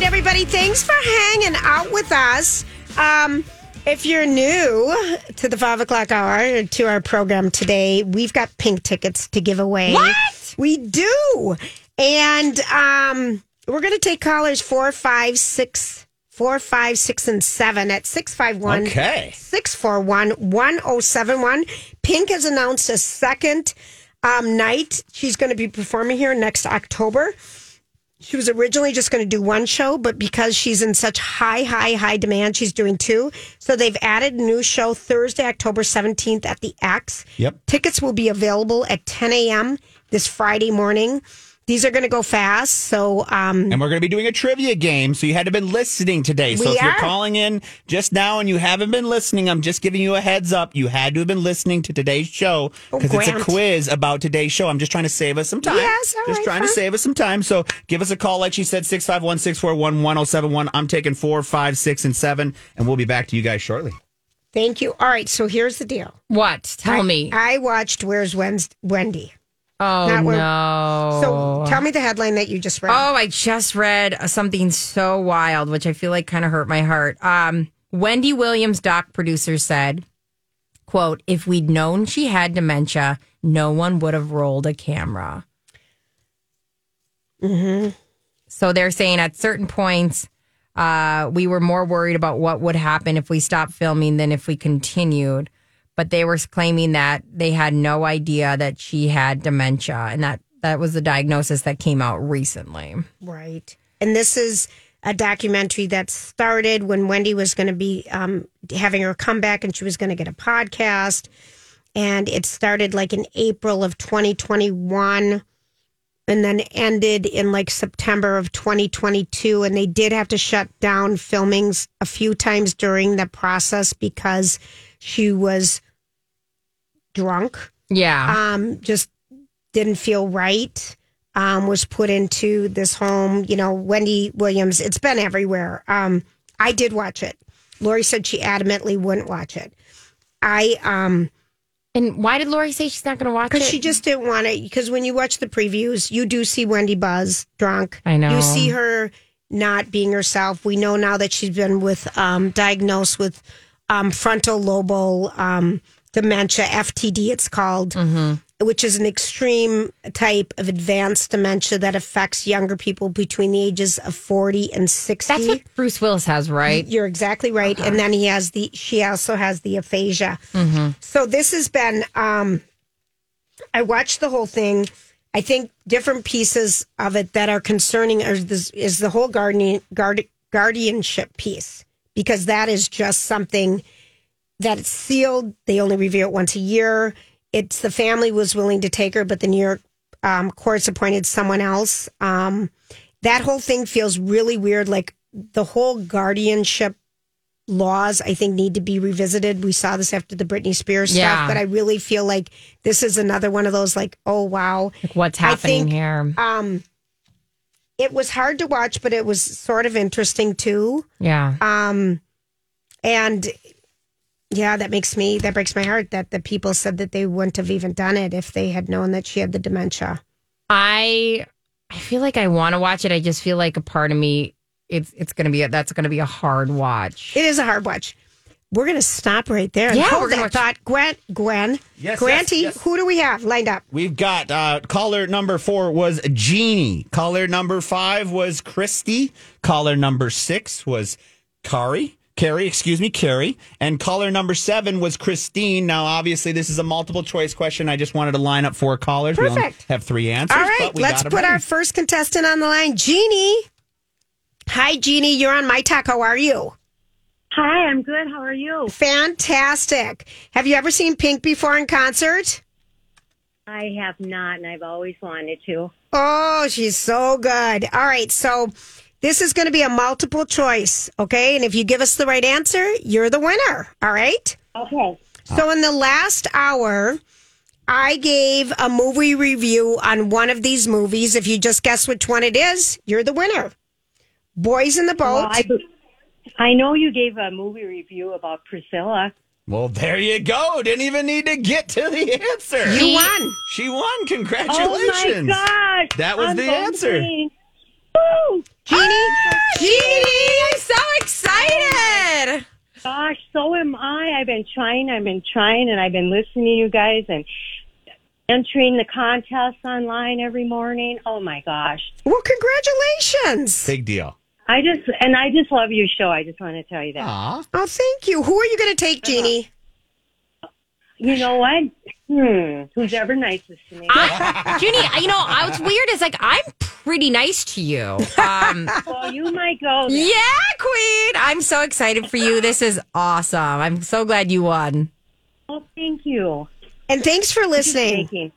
right, everybody. Thanks for hanging out with us. Um, if you're new to the five o'clock hour to our program today, we've got pink tickets to give away. What? We do. And um, we're going to take callers four, five, six, four, five, six, and seven at 651 Okay. 641 1071. Pink has announced a second um, night. She's going to be performing here next October. She was originally just going to do one show, but because she's in such high, high, high demand, she's doing two. So they've added a new show Thursday, October 17th at the X. Yep. Tickets will be available at 10 a.m. this Friday morning. These are going to go fast. So, um, And we're going to be doing a trivia game. So you had to have been listening today. So We if you're calling in just now and you haven't been listening, I'm just giving you a heads up. You had to have been listening to today's show Oh, because it's a quiz about today's show. I'm just trying to save us some time. Yes, all just right, trying to save us some time. So give us a call, like she said, 651 641 1071. I'm taking four, five, six, and seven, and we'll be back to you guys shortly. thank you. All right. So here's the deal. What? Tell me. I watched Where's Wednes- Wendy. Oh not where- no. So tell me the headline that you just read. Oh, I just read something so wild, which I feel like kind of hurt my heart. Um, Wendy Williams, doc producer, said, "quote If we'd known she had dementia, no one would have rolled a camera." Mhm. So they're saying at certain points, uh, we were more worried about what would happen if we stopped filming than if we continued. But they were claiming that they had no idea that she had dementia, and that that was the diagnosis that came out recently. Right. And this is a documentary that started when Wendy was going to be um, having her comeback and she was going to get a podcast. And it started like in April of 2021 and then ended in like September of 2022. And they did have to shut down filmings a few times during the process because she was drunk Yeah. um, just didn't feel right. Um, was put into this home. You know, Wendy Williams. It's been everywhere. Um, I did watch it. Lori said she adamantly wouldn't watch it. I um and why did Lori say she's not going to watch it? because she just didn't want it. Because when you watch the previews, you do see Wendy Buzz drunk. I know. You see her not being herself. We know now that she's been with um, diagnosed with um, frontal lobal um, dementia, FTD. It's called, which is an extreme type of advanced dementia that affects younger people between the ages of forty and sixty. That's what Bruce Willis has, right? You're exactly right. And then he has the, she also has the aphasia. So this has been, um, I watched the whole thing. I think different pieces of it that are concerning are this, is the whole guardian, guard, guardianship piece, because that is just something that it's sealed. They only review it once a year. It's the family was willing to take her, but the New York um, courts appointed someone else. Um, that whole thing feels really weird. Like the whole guardianship laws, I think, need to be revisited. We saw this after the Britney Spears Yeah. stuff, but I really feel like this is another one of those, like, oh, wow. Like what's happening think, here? Um, it was hard to watch, but it was sort of interesting too. yeah. Um, and yeah, that makes me that breaks my heart that the people said that they wouldn't have even done it if they had known that she had the dementia. I I feel like I want to watch it. I just feel like a part of me it's it's going to be a, that's going to be a hard watch. It is a hard watch. We're gonna stop right there. Yeah, hold we're gonna that thought. Gwen, Gwen, Yes, Granty, yes, yes. who do we have lined up? We've got uh, caller number four was Jeannie. Caller number five was Christy. Caller number six was Kari. Carrie, excuse me, Carrie. And caller number seven was Christine. Now, obviously, this is a multiple choice question. I just wanted to line up four callers. We only Perfect. have three answers. All right, but we let's got 'em put our first contestant on the line, Jeannie. Hi, Jeannie. You're on my talk. How are you? Hi, I'm good. How are you? Fantastic. Have you ever seen Pink before in concert? I have not, and I've always wanted to. Oh, she's so good. All right, so this is going to be a multiple choice, okay? And if you give us the right answer, you're the winner. All right? Okay. So in the last hour, I gave a movie review on one of these movies. If you just guess which one it is, you're the winner. Boys in the Boat. Well, I, I know you gave a movie review about Priscilla. Well, there you go. Didn't even need to get to the answer. you won. She won. Oh Congratulations. Oh Congratulations. my gosh! That was I'm the Jeannie, ah, Heaney, I'm so excited. Gosh, so am I. I've been trying, I've been trying, and I've been listening to you guys and entering the contest online every morning. Oh my gosh. Well, congratulations. Big deal. I just and I just love your show. I just want to tell you that. Aww. Oh, thank you. Who are you going to take, uh-huh. Jeannie? You know what? Hmm. Who's ever nicest to me? I, Junie, you know, I was weird. Is like I'm pretty nice to you. Um, well, you might go. There. yeah, Queen. I'm so excited for you. This is awesome. I'm so glad you won. Oh, thank you. And thanks for listening.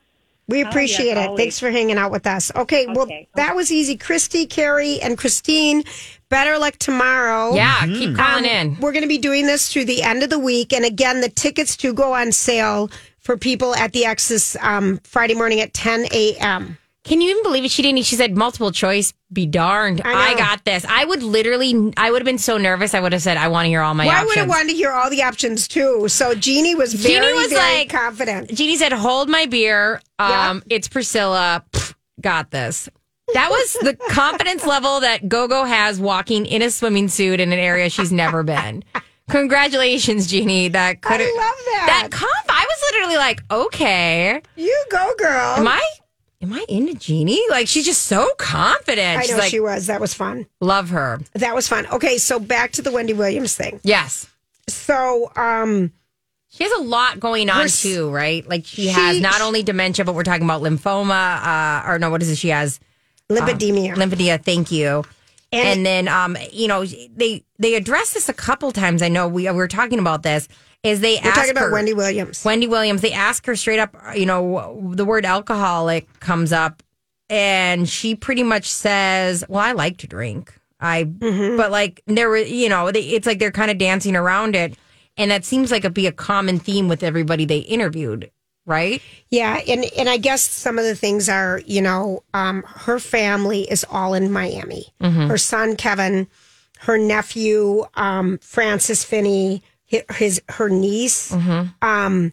We appreciate yes, it. always. Thanks for hanging out with us. Okay, well, Okay. that was easy. Christy, Carrie, and Christine, better luck tomorrow. Yeah, keep calling in. We're going to be doing this through the end of the week. And again, the tickets do go on sale for people at the X's um, Friday morning at 10 a.m. Can you even believe it? She didn't. She said multiple choice. Be darned. I. I, got this. I would literally. I would have been so nervous. I would have said, "I want to hear all my Well, I would have wanted to hear all the options too. So Jeannie was very, Jeannie was very like- confident. Jeannie said, "Hold my beer." Yeah. Um, it's Priscilla. Pff, got this. That was the confidence level that Gogo has walking in a swimming suit in an area she's never been. Congratulations, Jeannie. That could I love that. That comp. I was literally like, okay, You go, girl. am I? Am I into Jeannie? Like she's just so confident. I know like, she was. That was fun. love her. That was fun. Okay, so back to the Wendy Williams thing. Yes. So, um, She has a lot going on Her too, right? Like she, She- has not only dementia, but we're talking about lymphoma, uh, or no, what is it? She has lipidemia. lymphedema. Thank you. And- And, then, um, you know, they they address this a couple times. I know we, we were talking about this. Is they We're ask talking about her, Wendy Williams. Wendy Williams. They ask her straight up. You know, the word alcoholic comes up, and she pretty much says, "Well, I like to drink. I, Mm-hmm. but like there were, you know, they, it's like they're kind of dancing around it." And that seems like it'd be a common theme with everybody they interviewed, right? Yeah, and and I guess some of the things are, you know, um, her family is all in Miami. Her son Kevin, her nephew um, Francis Finney, his her niece, um,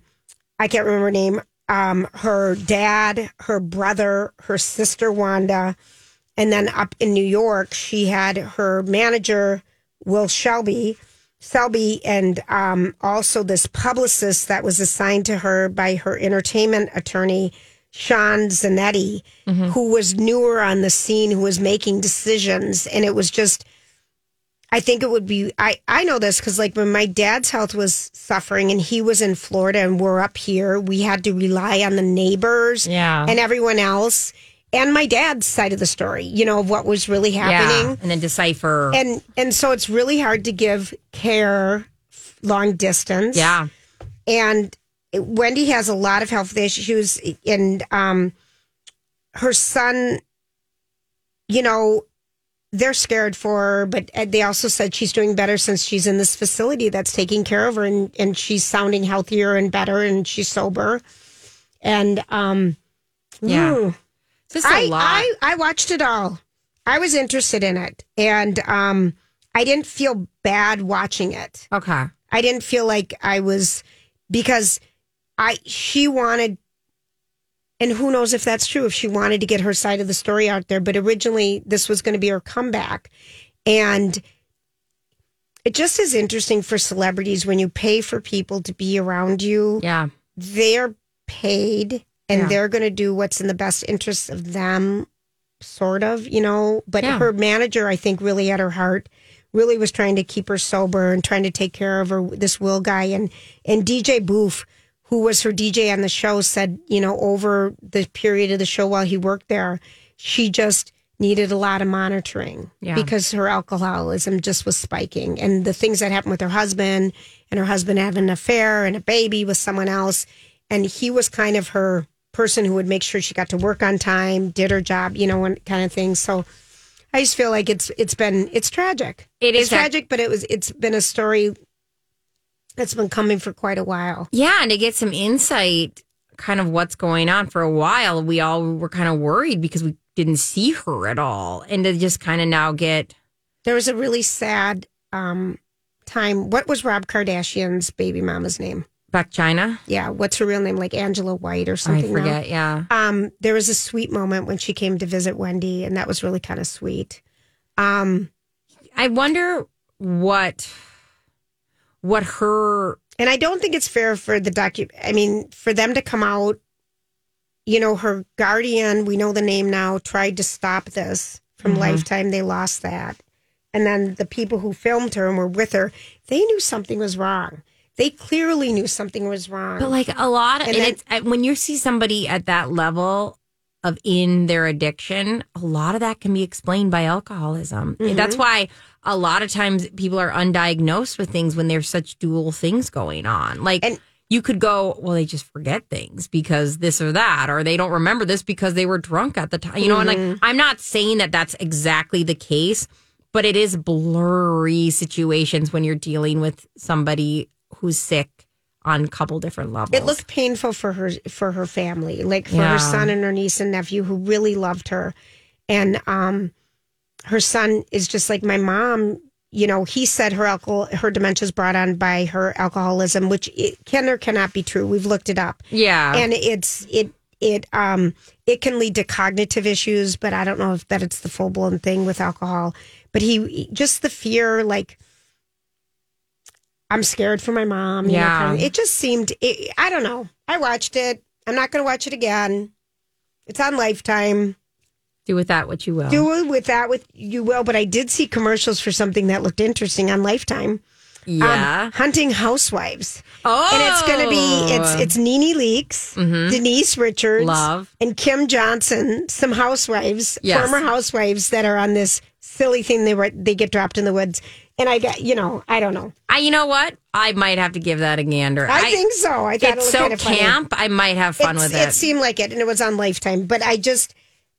I can't remember her name. Um, her dad, her brother, her sister Wanda, and then up in New York, she had her manager Will Shelby. Selby and um, also this publicist that was assigned to her by her entertainment attorney, Sean Zanetti, who was newer on the scene, who was making decisions. And it was just, I think it would be, I, I know this because like when my dad's health was suffering and he was in Florida and we're up here, we had to rely on the neighbors Yeah. and everyone else and my dad's side of the story, you know, of what was really happening Yeah. And then decipher. and and so it's really hard to give care long distance. yeah. and Wendy has a lot of health issues, and um, her son, you know, they're scared for her, but uh, they also said she's doing better since she's in this facility that's taking care of her, and and she's sounding healthier and better, and she's sober, and um, Yeah. ooh. Just a I, lot. I I watched it all. I was interested in it, and um, I didn't feel bad watching it. okay. I didn't feel like I was because I she wanted, and who knows if that's true if she wanted to get her side of the story out there. But originally, this was going to be her comeback, and it just is interesting for celebrities when you pay for people to be around you Yeah. they're paid and Yeah. they're going to do what's in the best interest of them sort of you know but Yeah. her manager i think really at her heart really was trying to keep her sober and trying to take care of her this will guy and and dj boof who was her dj on the show said you know over the period of the show while he worked there she just needed a lot of monitoring Yeah. because her alcoholism just was spiking and the things that happened with her husband and her husband having an affair and a baby with someone else and he was kind of her person who would make sure she got to work on time did her job you know and kind of thing. So i just feel like it's it's been it's tragic. It it's is ac- tragic but it was it's been a story that's been coming for quite a while. Yeah, and to get some insight, kind of what's going on. For a while, we all were kind of worried because we didn't see her at all, and to just kind of now get there was a really sad um time. What was rob kardashian's baby mama's name Blac Chyna. yeah what's her real name like angela white or I something now? forget. Yeah, um there was a sweet moment when she came to visit wendy and that was really kind of sweet um I wonder what what her And I don't think it's fair for the docu. I mean, for them to come out. You know, her guardian. We know the name now. Tried to stop this from Lifetime. They lost that, and then the people who filmed her and were with her, they knew something was wrong. They clearly knew something was wrong. But like a lot of, And and then- it's when you see somebody at that level of in their addiction, a lot of that can be explained by alcoholism. Mm-hmm. That's why a lot of times people are undiagnosed with things when there's such dual things going on. Like And- you could go, well, they just forget things because this or that, or they don't remember this because they were drunk at the time. You know, and Mm-hmm. like I'm not saying that that's exactly the case, but it is blurry situations when you're dealing with somebody who's sick on a couple different levels. It looked painful for her for her family, like for Yeah. her son and her niece and nephew who really loved her. And um her son is just like my mom, you know, he said her alcohol her dementia is brought on by her alcoholism, which it can or cannot be true. We've looked it up. Yeah. And it's it it um it can lead to cognitive issues, but I don't know if that it's the full blown thing with alcohol. But he just the fear, like I'm scared for my mom. you know, Yeah. kind of- it just seemed. It, I don't know. I watched it. I'm not going to watch it again. It's on Lifetime. Do with that what you will. Do with that with you will. But I did see commercials for something that looked interesting on Lifetime. Um, yeah. hunting housewives. oh. And it's going to be it's it's NeNe Leakes, Denise Richards, Love. and Kim Johnson. Some housewives, Yes. former housewives that are on this silly thing. They were they get dropped in the woods, and I got you know I don't know. I, you know what? I might have to give that a gander. I, think so. I thought it it's was so kind of camp. I might have fun It's- with it. It seemed like it, and it was on Lifetime. But I just,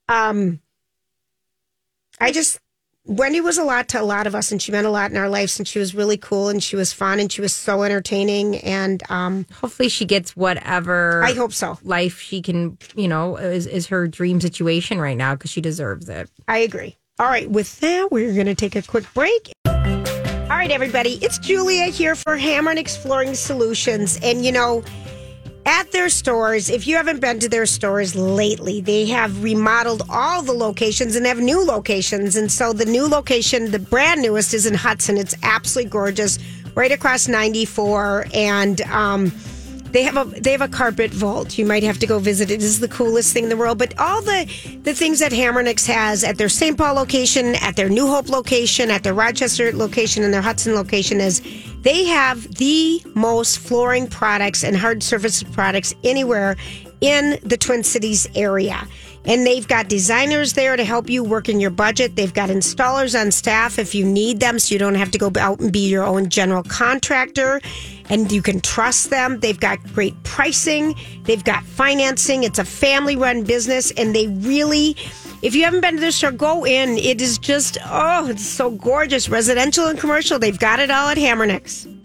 um, I just Wendy was a lot to a lot of us, and she meant a lot in our lives. And she was really cool, and she was fun, and she was so entertaining. And um, Hopefully, she gets whatever I hope so. life she can. You know, is is her dream situation right now because she deserves it. I agree. All right, with that, we're going to take a quick break. All right, everybody, it's Julia here for Hammer and Exploring Solutions. And you know, at their stores, if you haven't been to their stores lately, they have remodeled all the locations and have new locations. And so the new location, the brand newest, is in Hudson. It's absolutely gorgeous, right across 94. And, um, they have a they have a carpet vault. You might have to go visit it. It is the coolest thing in the world. But all the the things that Hamernick's has at their St. Paul location, at their New Hope location, at their Rochester location, and their Hudson location is they have the most flooring products and hard surface products anywhere in the Twin Cities area. And they've got designers there to help you work in your budget. They've got installers on staff if you need them, so you don't have to go out and be your own general contractor. And you can trust them. They've got great pricing, they've got financing. It's a family run business, and they really. If you haven't been to their store, go in. It is just, oh, it's so gorgeous. Residential and commercial, they've got it all at Hamernick's.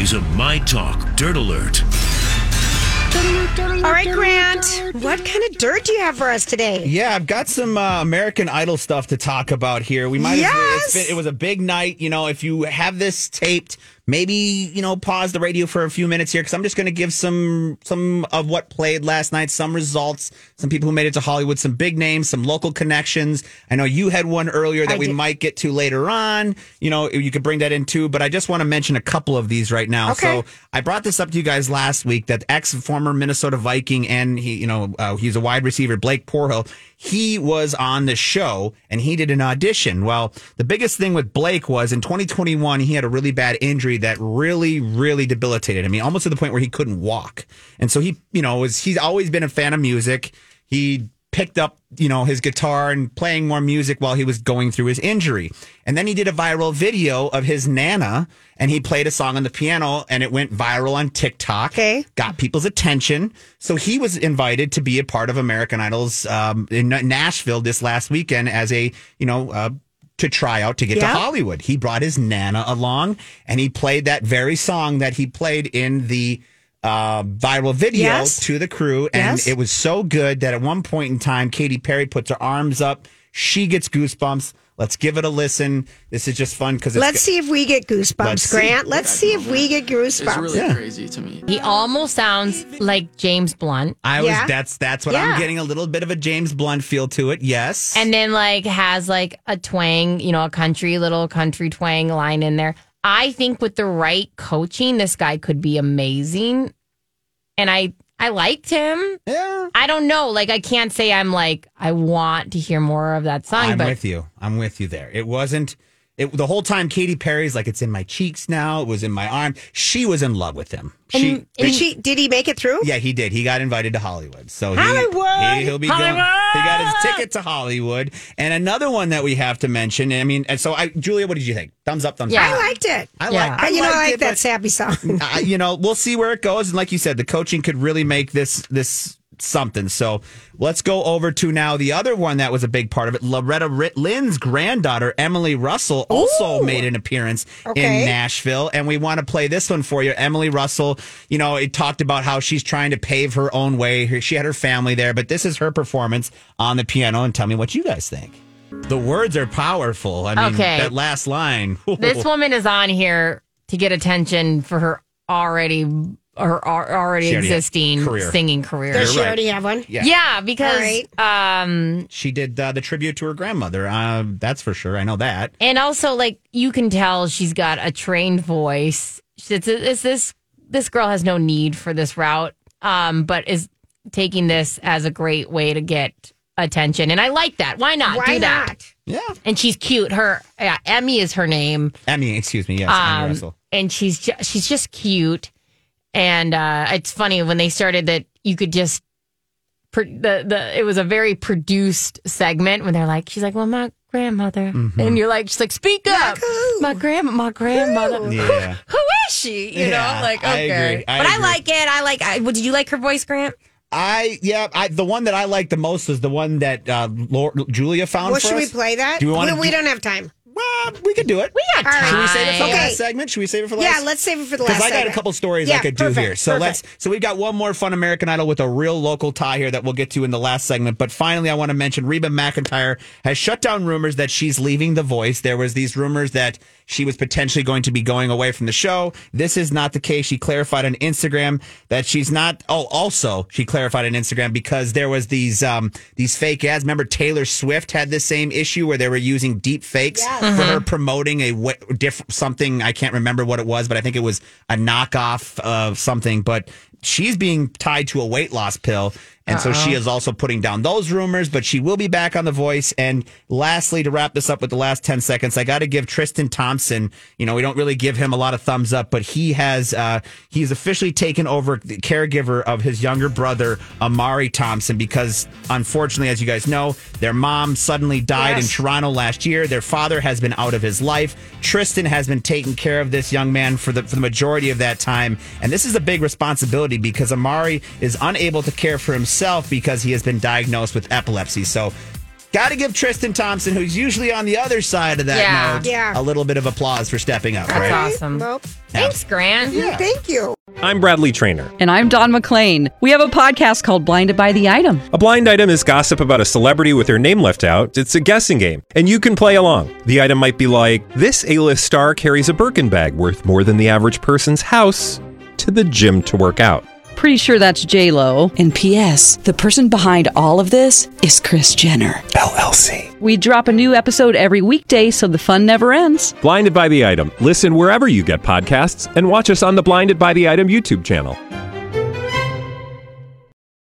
This is a My Talk Dirt Alert. All right, Grant, what kind of dirt do you have for us today? Yeah, I've got some uh, American Idol stuff to talk about here. We might. Yes! Have, it's been, it was a big night. You know, if you have this taped, maybe you know pause the radio for a few minutes here because I'm just going to give some some of what played last night, some results, some people who made it to Hollywood, some big names, some local connections. I know you had one earlier that I we did. might get to later on. You know, you could bring that in too, but I just want to mention a couple of these right now. Okay. So I brought this up to you guys last week that ex former Minnesota Viking and he, you know, uh, he's a wide receiver, Blake Proehl. He was on the show and he did an audition. Well, the biggest thing with Blake was in 2021, he had a really bad injury that really, really debilitated him. I mean, almost to the point where he couldn't walk. And so he, you know, was he's always been a fan of music. He picked up, you know, his guitar and playing more music while he was going through his injury. And then he did a viral video of his Nana and he played a song on the piano and it went viral on TikTok. Okay. Got people's attention. So he was invited to be a part of American Idol's um, in Nashville this last weekend as a, you know, uh, to try out to get Yeah. to Hollywood. He brought his Nana along and he played that very song that he played in the uh, viral video Yes. to the crew. And Yes. it was so good that at one point in time, Katy Perry puts her arms up. She gets goosebumps. Let's give it a listen. This is just fun because Let's see if we get goosebumps, Let's see. Grant. Let's see if we get goosebumps. It's goosebumps. really Yeah. crazy to me. He almost sounds like James Blunt. I was. Yeah. That's that's what Yeah. I'm getting a little bit of a James Blunt feel to it. Yes. and then like has like a twang, you know, a country little country twang line in there. I think with the right coaching, this guy could be amazing. And I I liked him. yeah. I don't know, like I can't say I'm like I want to hear more of that song, I'm but with you. I'm with you there. It wasn't. It, the whole time, Katy Perry's like, it's in my cheeks now. It was in my arm. She was in love with him. She, And- Did she? Did he make it through? yeah, he did. He got invited to Hollywood. So he- Hollywood! he, will be Hollywood! going. He got his ticket to Hollywood. And another one that we have to mention. I mean, and so I, Julia, what did you think? Thumbs up, thumbs Yeah. I liked it. I Yeah. like. I you know, I like it, that sappy song. uh, you know, we'll see where it goes. And like you said, the coaching could really make this this something. So let's go over to now the other one that was a big part of it. Loretta Rit- Lynn's granddaughter, Emily Russell, also made an appearance Okay. in Nashville. And we want to play this one for you. Emily Russell, you know, it talked about how she's trying to pave her own way. She had her family there, but this is her performance on the piano. And tell me what you guys think. The words are powerful. I mean, Okay. that last line. this woman is on here to get attention for her already her already She already existing career. singing career. Does she right. already have one? Yeah. Yeah, because All right. um she did uh, the tribute to her grandmother. Uh, that's for sure. I know that. And also, like you can tell, she's got a trained voice. It's, it's this this girl has no need for this route, um, but is taking this as a great way to get attention, and I like that. Why not Why do that? not? Yeah. And she's cute. Her yeah, Emmy is her name, Emmy, excuse me. Yes, Emmy um, Russell. and she's ju- she's just cute. And uh, it's funny when they started that you could just pro- the the it was a very produced segment when they're like she's like well my grandmother Mm-hmm. and you're like she's like speak up who? my grandma my grandmother Yeah. who is she you Yeah, know like I okay agree. I but I like it I like I, well, did you like her voice Grant I yeah, I the one that I liked the most was the one that uh, Lor- Julia found. Well, for should we play that? Do we want we, to? we don't have time. Well, we could do it. we got time Should we save it for the last segment? Should we save it for the last? Yeah, let's save it for the last. Because I got a segment. couple stories I Yeah, could do here. So let's. So we've got one more fun American Idol with a real local tie here that we'll get to in the last segment. But finally, I want to mention Reba McEntire has shut down rumors that she's leaving The Voice. There was these rumors that she was potentially going to be going away from the show. This is not the case. She clarified on Instagram that she's not. Oh, also she clarified on Instagram because there was these um these fake ads. Remember Taylor Swift had this same issue where they were using deep fakes for her mm-hmm. promoting a wa- diff- something. I can't remember what it was, but I think it was a knockoff of something. But she's being tied to a weight loss pill. And so she is also putting down those rumors, but she will be back on The Voice. And lastly, to wrap this up with the last 10 seconds, I got to give Tristan Thompson, you know, we don't really give him a lot of thumbs up, but he has, uh, he's officially taken over the caregiver of his younger brother, Amari Thompson, because unfortunately, as you guys know, their mom suddenly died in Toronto last year. Their father has been out of his life. Tristan has been taking care of this young man for the, for the majority of that time. And this is a big responsibility because Amari is unable to care for himself because he has been diagnosed with epilepsy. So, got to give Tristan Thompson, who's usually on the other side of that Yeah. note, Yeah. a little bit of applause for stepping up, That's right? awesome. Well, Thanks, Grant. Thank you. I'm Bradley Trainer. And I'm Don McClain. We have a podcast called Blinded by the Item. A blind item is gossip about a celebrity with their name left out. It's a guessing game, and you can play along. The item might be like this: A-list star carries a Birkin bag worth more than the average person's house to the gym to work out. Pretty sure that's J Lo. And P.S. The person behind all of this is Kris Jenner LLC. We drop a new episode every weekday, so the fun never ends. Blinded by the item. Listen wherever you get podcasts, and watch us on the Blinded by the Item YouTube channel.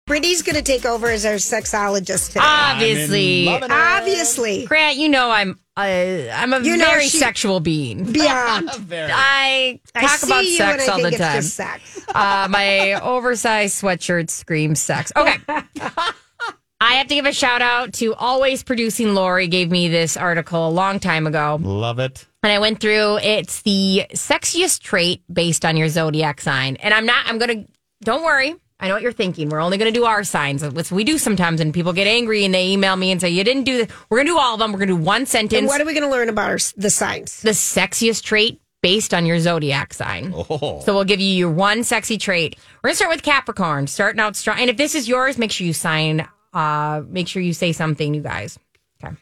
Brittany's going to take over as our sexologist today. Obviously. Obviously. Grant, you know I'm a I'm a You know, very she- sexual being. Beyond. I I talk see about you sex and I all think the it's time. just sex. Uh, my oversized sweatshirt screams sex. Okay. I have to give a shout out to Always Producing Lori gave me this article a long time ago. Love it. And I went through it's the sexiest trait based on your zodiac sign. And I'm not I'm gonna don't worry. I know what you're thinking. We're only gonna do our signs. That's we do sometimes and people get angry and they email me and say, You didn't do this. We're gonna do all of them. We're gonna do one sentence. And what are we going to learn about our, the signs? the sexiest trait based on your zodiac sign. Oh. So we'll give you your one sexy trait. We're gonna start with Capricorn, starting out strong. And if this is yours, make sure you sign. Uh, make sure you say something, you guys. Okay.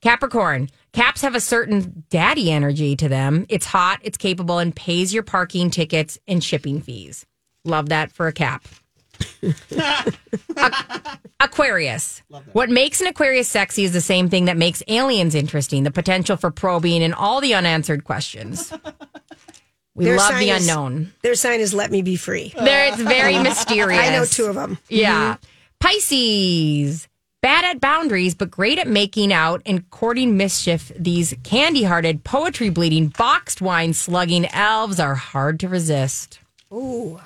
Capricorn. Caps have a certain daddy energy to them. It's hot, it's capable, and pays your parking tickets and shipping fees. Love that for a cap. Aqu- Aquarius. What makes an Aquarius sexy is the same thing that makes aliens interesting the potential for probing and all the unanswered questions. We Their love sign the is- unknown. Their sign is "Let me be free." There, it's very mysterious. I know two of them. Yeah. Pisces. Bad at boundaries, but great at making out and courting mischief. These candy hearted, poetry bleeding, boxed wine slugging elves are hard to resist. Ooh.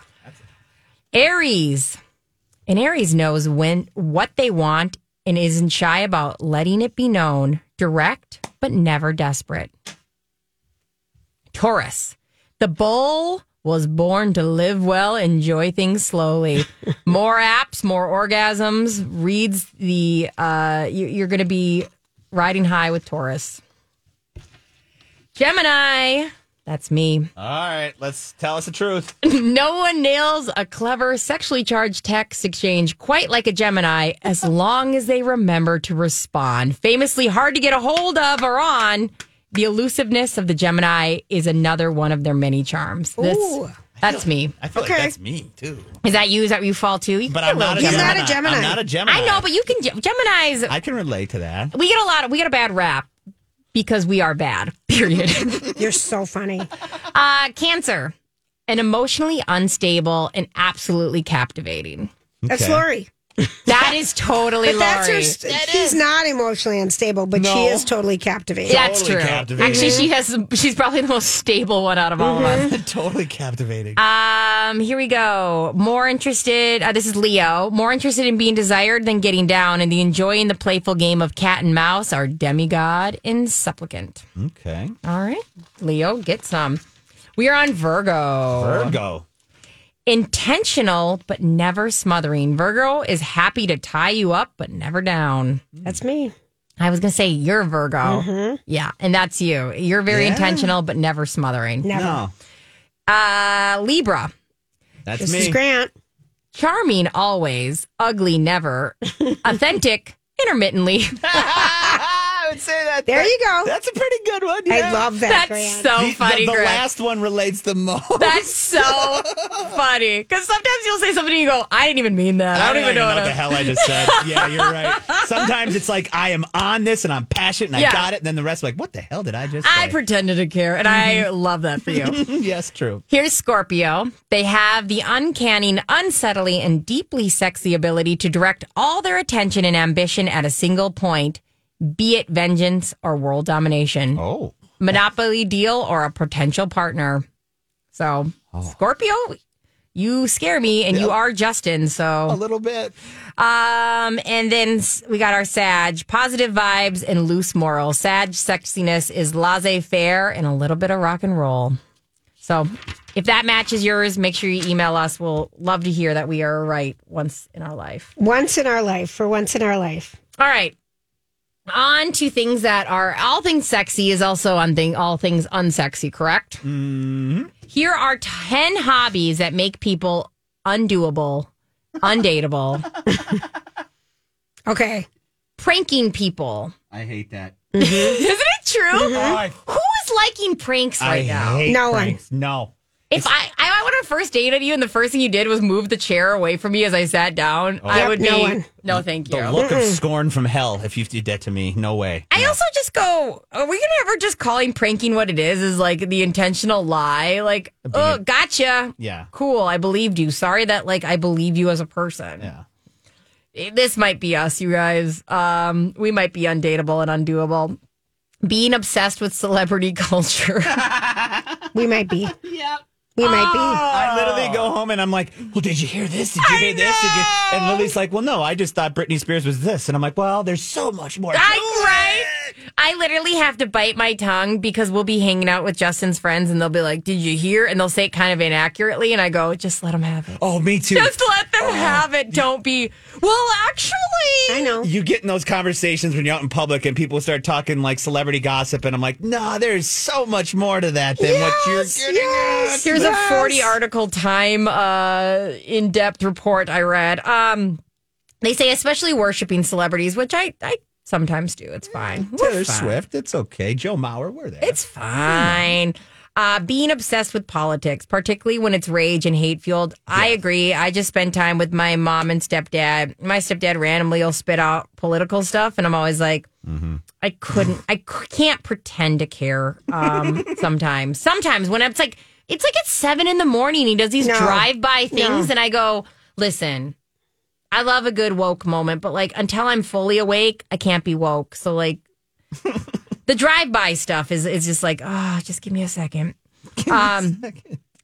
Aries. And Aries knows when what they want and isn't shy about letting it be known, direct but never desperate. Taurus. The bull was born to live well, enjoy things slowly. more apps, more orgasms, reads the uh you, you're going to be riding high with Taurus. Gemini. That's me. All right, let's tell us the truth. No one nails a clever, sexually charged text exchange quite like a Gemini as long as they remember to respond. Famously hard to get a hold of or on, the elusiveness of the Gemini is another one of their many charms. This, Ooh. that's me. I feel Okay. like that's me too. Is that you? Is that where you fall too? You But I'm not a He's Gemini. not a Gemini. I'm not a Gemini. I know, but you can. Gemini's. I can relate to that. we get a lot of. We get a bad rap because we are bad. Period. You're so funny. uh, cancer, an emotionally unstable and absolutely captivating. That's Lori. That is totally But that's her. Lori. st- She's not emotionally unstable, but she is totally captivating. That's Totally true. captivating. Actually, she has. She's probably the most stable one out of all of us. totally captivating. Um, here we go. More interested. Uh, this is Leo. More interested in being desired than getting down, and the enjoying the playful game of cat and mouse. Our demigod and supplicant. okay. All right, Leo, get some. We are on Virgo. Virgo. Intentional but never smothering. Virgo is happy to tie you up but never down. That's me. I was gonna say you're Virgo. Yeah, and that's you. You're very Yeah. intentional but never smothering. Never. No, Uh, Libra. that's This me. is Grant. Charming always, ugly never, authentic intermittently. I would say that. There you go. That's a pretty good one. I love that, That's Grant. so The, funny, the, the Greg. last one relates the most. That's so funny. Because sometimes you'll say something and you go, I didn't even mean that. I don't, even know, what what the I- hell I just said. yeah, you're right. Sometimes it's like I am on this and I'm passionate and I got it. And then the rest are like, what the hell did I just say? I pretended to care, and I mm-hmm. love that for you. yes, true. Here's Scorpio. They have the uncanny, unsettling, and deeply sexy ability to direct all their attention and ambition at a single point, be it vengeance or world domination, Oh. monopoly deal or a potential partner. So, Scorpio, you scare me, and you are Justin. So a little bit. um, and then we got our Sag, positive vibes and loose morals. Sag sexiness is laissez faire and a little bit of rock and roll. So if that matches yours, make sure you email us. We'll love to hear that we are right once in our life. Once in our life, for once in our life. All right. On to things that are all things sexy is also on thing all things unsexy, correct? Mm-hmm. Here are 10 hobbies that make people undoable, undateable. Okay. Pranking people. I hate that. Isn't it true? I, Who is liking pranks right I now? hate No one. No. If I, I went on a first date with you and the first thing you did was move the chair away from me as I sat down, I Yep, would no be one. no, thank you. The look of scorn from hell if you did that to me. No way. I also just go, are we gonna ever just calling pranking what it is? Is like the intentional lie? Like, oh, gotcha. Yeah. Cool. I believed you. Sorry that like I believe you as a person. Yeah. This might be us, you guys. Um, we might be undateable and undoable. being obsessed with celebrity culture. We might be. Yep. We might be. I literally go home and I'm like, well, did you hear this? Did you hear this? Did you? And Lily's like, well, no, I just thought Britney Spears was this. And I'm like, well, there's so much more. to I, it. right? I literally have to bite my tongue because we'll be hanging out with Justin's friends and they'll be like, Did you hear? And they'll say it kind of inaccurately. And I go, Just let them have it. Oh, me too. Just let them have it. Don't be, well, actually. I know. you get in those conversations when you're out in public and people start talking like celebrity gossip, and I'm like, no, there's so much more to that than what you're getting yes. at. Here's Yes. a 40 article time uh, in depth report I read. Um, they say, especially worshiping celebrities, which I, I sometimes do. It's fine. We're Taylor fine. Swift, it's okay. Joe Mauer, we're there. It's fine. Uh, being obsessed with politics, particularly when it's rage and hate fueled. I agree. I just spend time with my mom and stepdad. My stepdad randomly will spit out political stuff, and I'm always like, I couldn't, I c- can't pretend to care. Um, sometimes, sometimes when it's like, it's like it's seven in the morning. He does these No. drive by things, No. and I go, listen. I love a good woke moment, but like until I'm fully awake, I can't be woke. So like the drive-by stuff is is just like, oh, just give me a second. Um,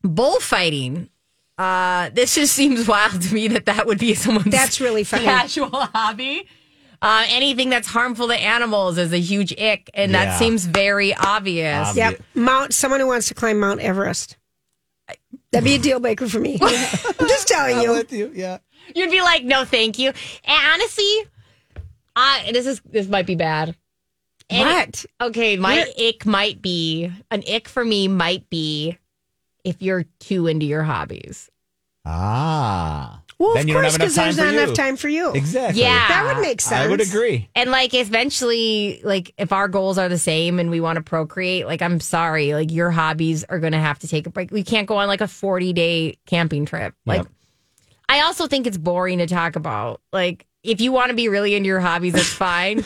bullfighting. Uh, this just seems wild to me that that would be someone's That's really funny. casual hobby. Uh, anything that's harmful to animals is a huge ick, and Yeah. that seems very obvious. Obvi- Yep. Mount someone who wants to climb Mount Everest. That'd be a deal breaker for me. I'm just telling I'm you. with you. Yeah. You'd be like, no, thank you. And honestly, I this is this might be bad. Any- What? Okay, my ick might be an ick for me might be if you're too into your hobbies. Ah. Well, Then of course, because there's not you. enough time for you. Exactly. Yeah. That would make sense. I would agree. And like eventually, like if our goals are the same and we want to procreate, like I'm sorry, like your hobbies are going to have to take a break. We can't go on like a 40 day camping trip. Like, Yep. I also think it's boring to talk about. Like, if you want to be really into your hobbies, that's fine.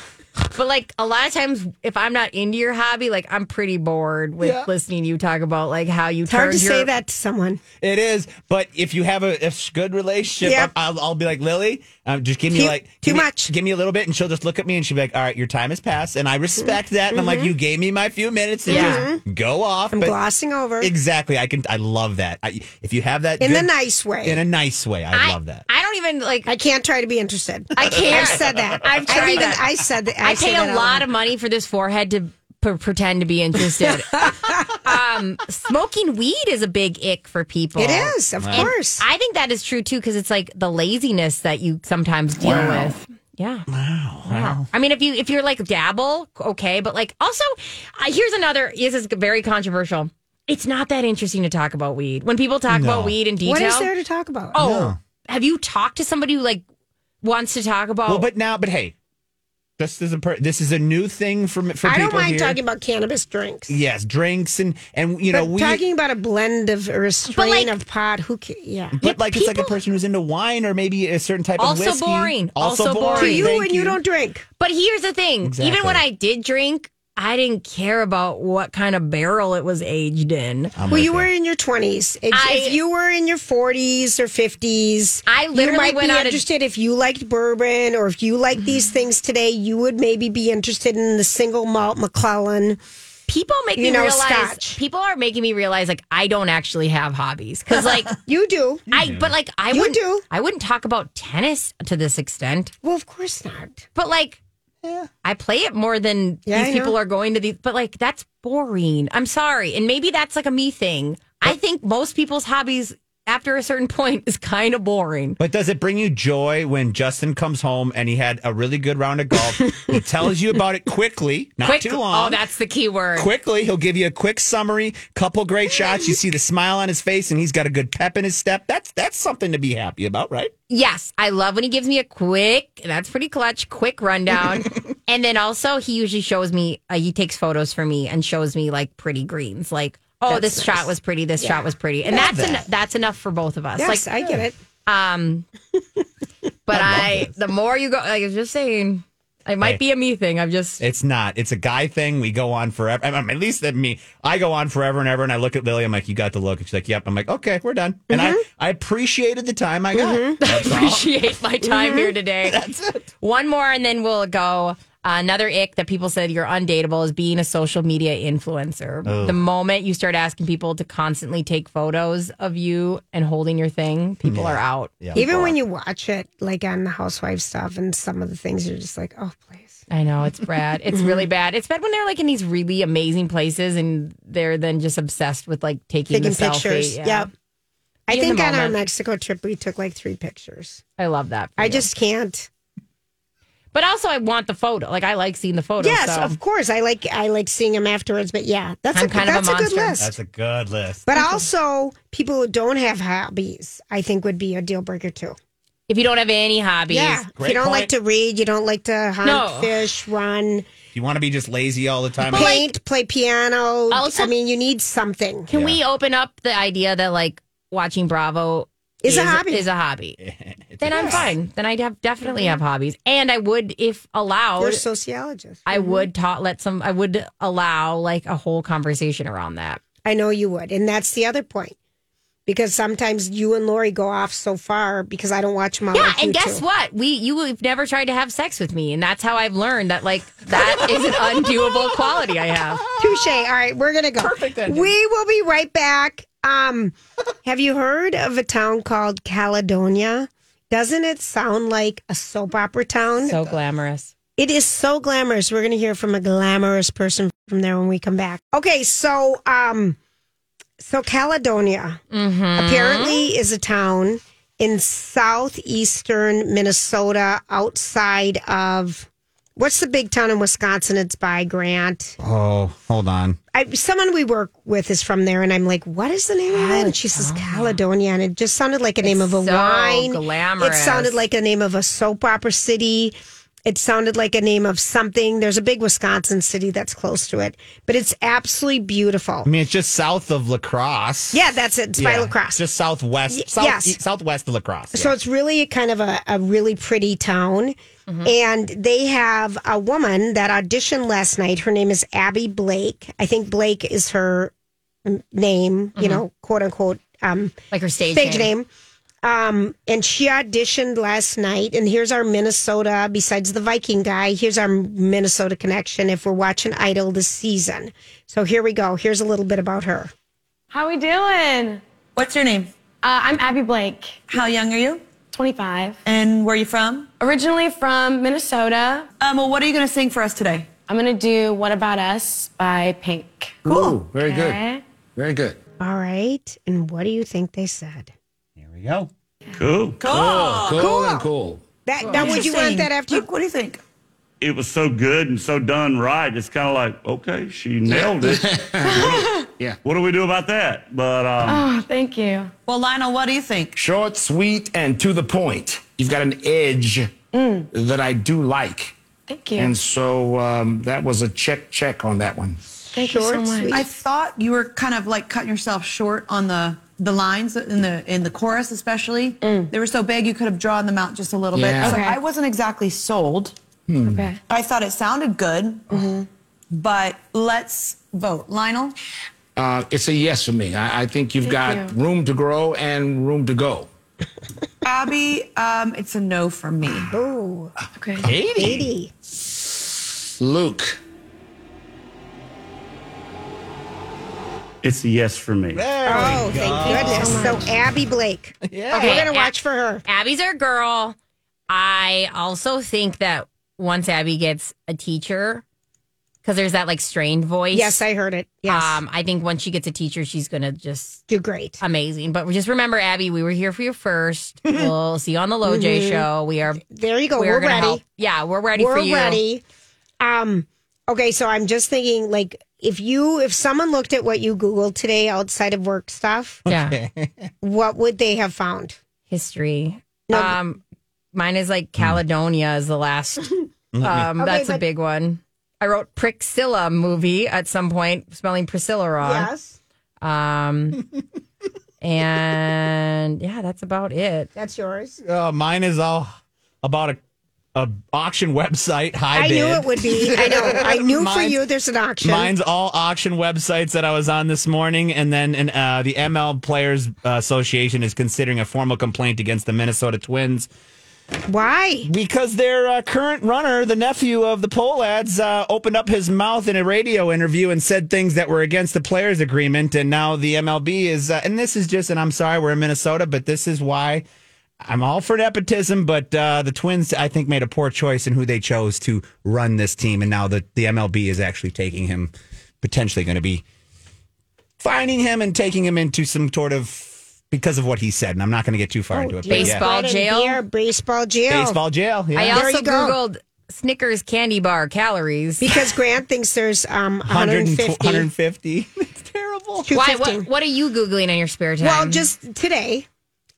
But like a lot of times, if I'm not into your hobby, like I'm pretty bored with Yeah. listening to you talk about like how you It's hard to your say that to someone. It is, but if you have a, a good relationship, Yep. I'll, I'll be like Lily. Um, just give me Too- like too me- much. Give me a little bit, and she'll just look at me and she'll be like, "All right, your time has passed," and I respect that. And I'm like, "You gave me my few minutes to Yeah. just go off." Mm-hmm. I'm but glossing over exactly, I can. I love that. I, if you have that in good- the nice way. in a nice way, I, love that. I don't even like. I can't try to be interested. I can't. I've said that. I've tried even, that. I said that. I, say pay a lot of money for this forehead to p- pretend to be interested. um, smoking weed is a big ick for people. It is, of And course. I think that is true too because it's like the laziness that you sometimes deal with. Yeah. Wow. Wow. I mean, if you if you're like dabble, okay, but like also, uh, here's another. This is very controversial. It's not that interesting to talk about weed. When people talk No. about weed in detail, what is there to talk about? oh, have you talked to somebody who like wants to talk about? Well, but now, but hey, this is a per, this is a new thing for for I people don't mind here. talking about cannabis drinks. yes, drinks and and you know but we. talking about a blend of or a strain like- of pot. Who? Ca- yeah. but like it's like a people- person who's into wine or maybe a certain type Also of whiskey. Also boring. Also, Also boring. boring. To you Thank when you don't drink. But here's the thing: Exactly. even when I did drink, I didn't care about what kind of barrel it was aged in. I'm Well, with you were in your twenties. If, I- if you were in your forties or fifties, I literally you might went be on a- interested. If you liked bourbon or if you like these mm-hmm. things today, you would maybe be interested in the single malt Macallan. People make You me know, realize. scotch. People are making me realize like I don't actually have hobbies because like You do. I. But like I wouldn't. do. I wouldn't talk about tennis to this extent. Well, of course not. But like. I play it more than Yeah, these people are going to these, but like that's boring. I'm sorry, and maybe that's like a me thing. I think most people's hobbies after a certain point is kind of boring. But does it bring you joy when Justin comes home and he had a really good round of golf? he tells you about it quickly, not Quick, too long. oh, that's the key word. quickly. He'll give you a quick summary, couple great shots. You see the smile on his face, and he's got a good pep in his step. That's that's something to be happy about, right? Yes, I love when he gives me a quick, that's pretty clutch, quick rundown. and then also, he usually shows me, uh, he takes photos for me and shows me like pretty greens, like, oh, That's this nice. shot was pretty, this shot was pretty. And that's, en- that's enough for both of us. Yes, like, I get it. um, but I, the more you go, like, I'm just saying, it might Hey. be a me thing. I'm just, It's not. It's a guy thing. We go on forever. I mean, at least that me. I go on forever and ever, and I look at Lily. I'm like, "You got the look," and she's like, "Yep." I'm like, "Okay, we're done." And I, mm-hmm. I appreciated the time I got. Mm-hmm. That's all. appreciate my time mm-hmm. here today. That's it. One more and then we'll go. Another ick that people said you're undateable is being a social media influencer. Oh. The moment you start asking people to constantly take photos of you and holding your thing, people are out. Even when you watch it, like on the housewife stuff and some of the things, you're just like, oh, please. I know it's bad. It's really bad. It's bad when they're like in these really amazing places and they're then just obsessed with like taking, Taking the selfie. pictures. Yeah. Yep. I Be think on our. Mexico trip, we took like three pictures. I love that. I you. just can't. But also I want the photo. Like I like seeing the photo. yes, so. of course. I like I like seeing them afterwards. But yeah, that's I'm a kind of a a, good monster. list. That's a good list. but also, people who don't have hobbies, I think, would be a deal breaker too. If you don't have any hobbies, Yeah, if you don't point. like to read, you don't like to hunt, No. fish, run, you want to be just lazy all the time, paint, play piano. Also- I mean, you need something. Can we open up the idea that like watching Bravo Is a hobby. Is a hobby. then I'm fine. Then I'd have definitely have hobbies, and I would, if allowed, You're a sociologist. I would taught let some. I would allow like a whole conversation around that. I know you would, and that's the other point. Because sometimes you and Lori go off so far because I don't watch them all. Yeah, like and guess two. what? We you have never tried to have sex with me, and that's how I've learned that like that is an undoable quality I have. Touche. All right, we're gonna go. Perfect ending. We will be right back. Um, have you heard of a town called Caledonia? Doesn't it sound like a soap opera town? So glamorous. It is so glamorous. We're going to hear from a glamorous person from there when we come back. Okay, so um so Caledonia apparently is a town in southeastern Minnesota outside of what's the big town in Wisconsin it's by Grant. oh, hold on. I, someone we work with is from there, and I'm like, "What is the name of it?" And she says Caledonia, and it just sounded like a name of a so wine. glamorous. It sounded like a name of a soap opera city. It sounded like a name of something. There's a big Wisconsin city that's close to it, but it's absolutely beautiful. I mean, it's just south of La Crosse. Yeah, that's it. It's by Yeah, La Crosse. Just southwest, Y- south, yes. southwest of La Crosse. So yeah. it's really kind of a, a really pretty town. And they have a woman that auditioned last night. Her name is Abby Blake. I think Blake is her name, you know, quote unquote, um, Like her stage, stage name. Um, and she auditioned last night. And here's our Minnesota, besides the Viking guy, here's our Minnesota connection if we're watching Idol this season. So here we go. Here's a little bit about her. How we doing? What's your name? Uh, I'm Abby Blake, How young are you? 25. And where are you from? Originally from Minnesota. Um, well, what are you going to sing for us today? I'm gonna do "What About Us" by Pink. Cool. Very good. Very good. All right. And what do you think they said? Here we go. Cool. Cool Cool and cool. That, now, would you want that after you? Luke, what do you think? It was so good and so done right. It's kind of like, okay, she nailed it. Yeah. what do we do about that? But um, Oh, thank you. Well, Lionel, what do you think? Short, sweet, and to the point. You've got an edge that I do like. Thank you. And so um, that was a check, check on that one. thank you so much. sweet. I thought you were kind of like cutting yourself short on the the lines in the in the chorus, especially. They were so big you could have drawn them out just a little Yeah. bit. So Okay. I wasn't exactly sold. Okay. I thought it sounded good, Mm-hmm. but let's vote. Lionel, Uh, it's a yes for me. I, I think you've Thank got you. room to grow and room to go. Abby, um, it's a no from me. Oh, Okay. 80. Luke. it's a yes for me. Oh, thank goodness. So, Abby Blake. Yeah. We're going to A- watch for her. Abby's our girl. I also think that once Abby gets a teacher, because there's that like strained voice. Yes, I heard it. Yes. Um, I think once she gets a teacher, she's gonna just Do great. amazing. But just remember, Abby, we were here for you first. we'll see you on the Low J show. We are. There you go. We're, We're, ready. help. Yeah, we're ready We're for you. ready. Um, okay, so I'm just thinking like if you if someone looked at what you Googled today outside of work stuff, Yeah, what would they have found? history. No. Um, mine is like Caledonia is the last. Um, Okay, that's a big one. I wrote Priscilla movie at some point, spelling Priscilla wrong. Yes. Um, and yeah, that's about it. That's yours. Uh, mine is all about a, a auction website. High I bid. knew it would be. I know. I knew for you there's an auction. Mine's all auction websites that I was on this morning, and then and, uh, the ML Players Association is considering a formal complaint against the Minnesota Twins Why? Because their uh, current runner, the nephew of the Pohlads, uh, opened up his mouth in a radio interview and said things that were against the players' agreement. And now the MLB is, uh, and this is just, and I'm sorry, we're in Minnesota, but this is why I'm all for nepotism. But uh, the Twins, I think, made a poor choice in who they chose to run this team. And now the, the MLB is actually taking him, potentially going to be finding him and taking him into some sort of because of what he said. And I'm not going to get too far into it. but yeah. baseball jail? beer, baseball jail. Baseball jail. Yeah. I also you go. Googled Snickers candy bar calories. Because Grant thinks there's um 150. 150. It's terrible. Why? What, what are you Googling in your spare time? Well, just today,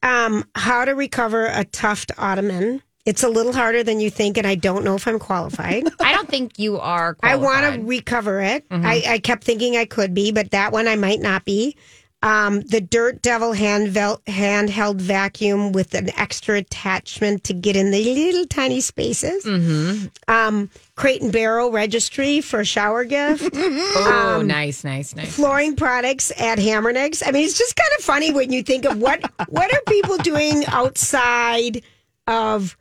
um, how to recover a tuft ottoman. It's a little harder than you think, and I don't know if I'm qualified. I don't think you are I want to recover it. I, I kept thinking I could be, but that one I might not be. Um, the Dirt Devil handvel- handheld vacuum with an extra attachment to get in the little tiny spaces. Mm-hmm. Um, Crate and Barrel registry for a shower gift. Oh, Um, nice, nice, nice. flooring products at Hamernick's. I mean, it's just kind of funny when you think of what what are people doing outside of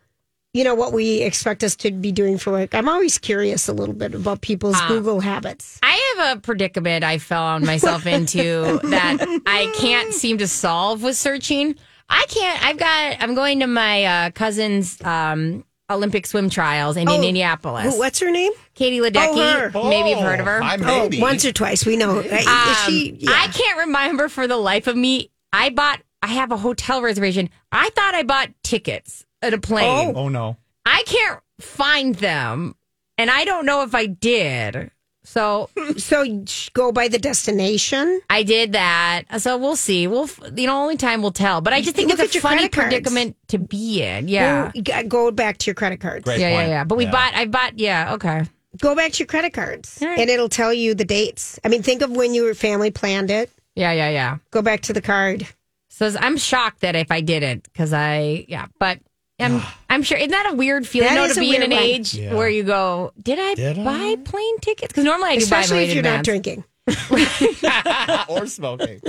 you know what we expect us to be doing for work. I'm always curious a little bit about people's Google habits. I have a predicament I found myself into that I can't seem to solve with searching. I can't. I've got. I'm going to my uh, cousin's um, Olympic swim trials in Indianapolis. Who- what's her name? Katie Ledecky. Oh. Maybe you've heard of her. I Oh, maybe. once or twice. We know. Is Um, she? Yeah. I can't remember for the life of me. I bought. I have a hotel reservation. I thought I bought tickets at a plane. Oh. oh no. I can't find them, and I don't know if I did. So so go by the destination. I did that. So we'll see. We'll, f- you know, only time will tell. But I just think Look it's a funny predicament to be in. Yeah. Go, go back to your credit cards. Great yeah, yeah, point. yeah. But we Yeah. bought, I bought, yeah, okay. Go back to your credit cards, right. and it'll tell you the dates. I mean, think of when your family planned it. Yeah, yeah, yeah. Go back to the card. So I'm shocked that if I didn't, because I, yeah, but I'm, I'm sure. Isn't that a weird feeling That though, is to be in an one. age Yeah. where you go, did I Did I? buy plane tickets? Because normally I do Especially buy if you're not drinking. or smoking.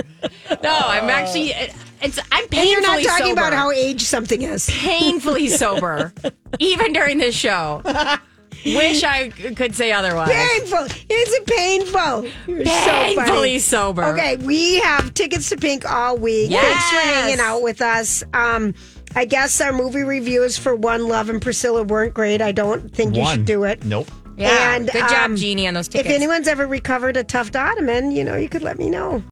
No, I'm actually, it's, I'm painfully And you're not talking sober. about how age something is. painfully sober, even during this show. Wish I could say otherwise. Painful. Is it painful? You're Painfully funny. sober. Okay, we have tickets to Pink all week. Thanks for hanging out with us. Um, I guess our movie reviews for One Love and Priscilla weren't great. I don't think you One. should do it. Nope. Yeah. And, Good job, um, Jeannie, on those If anyone's ever recovered a tough ottoman, you know, you could let me know.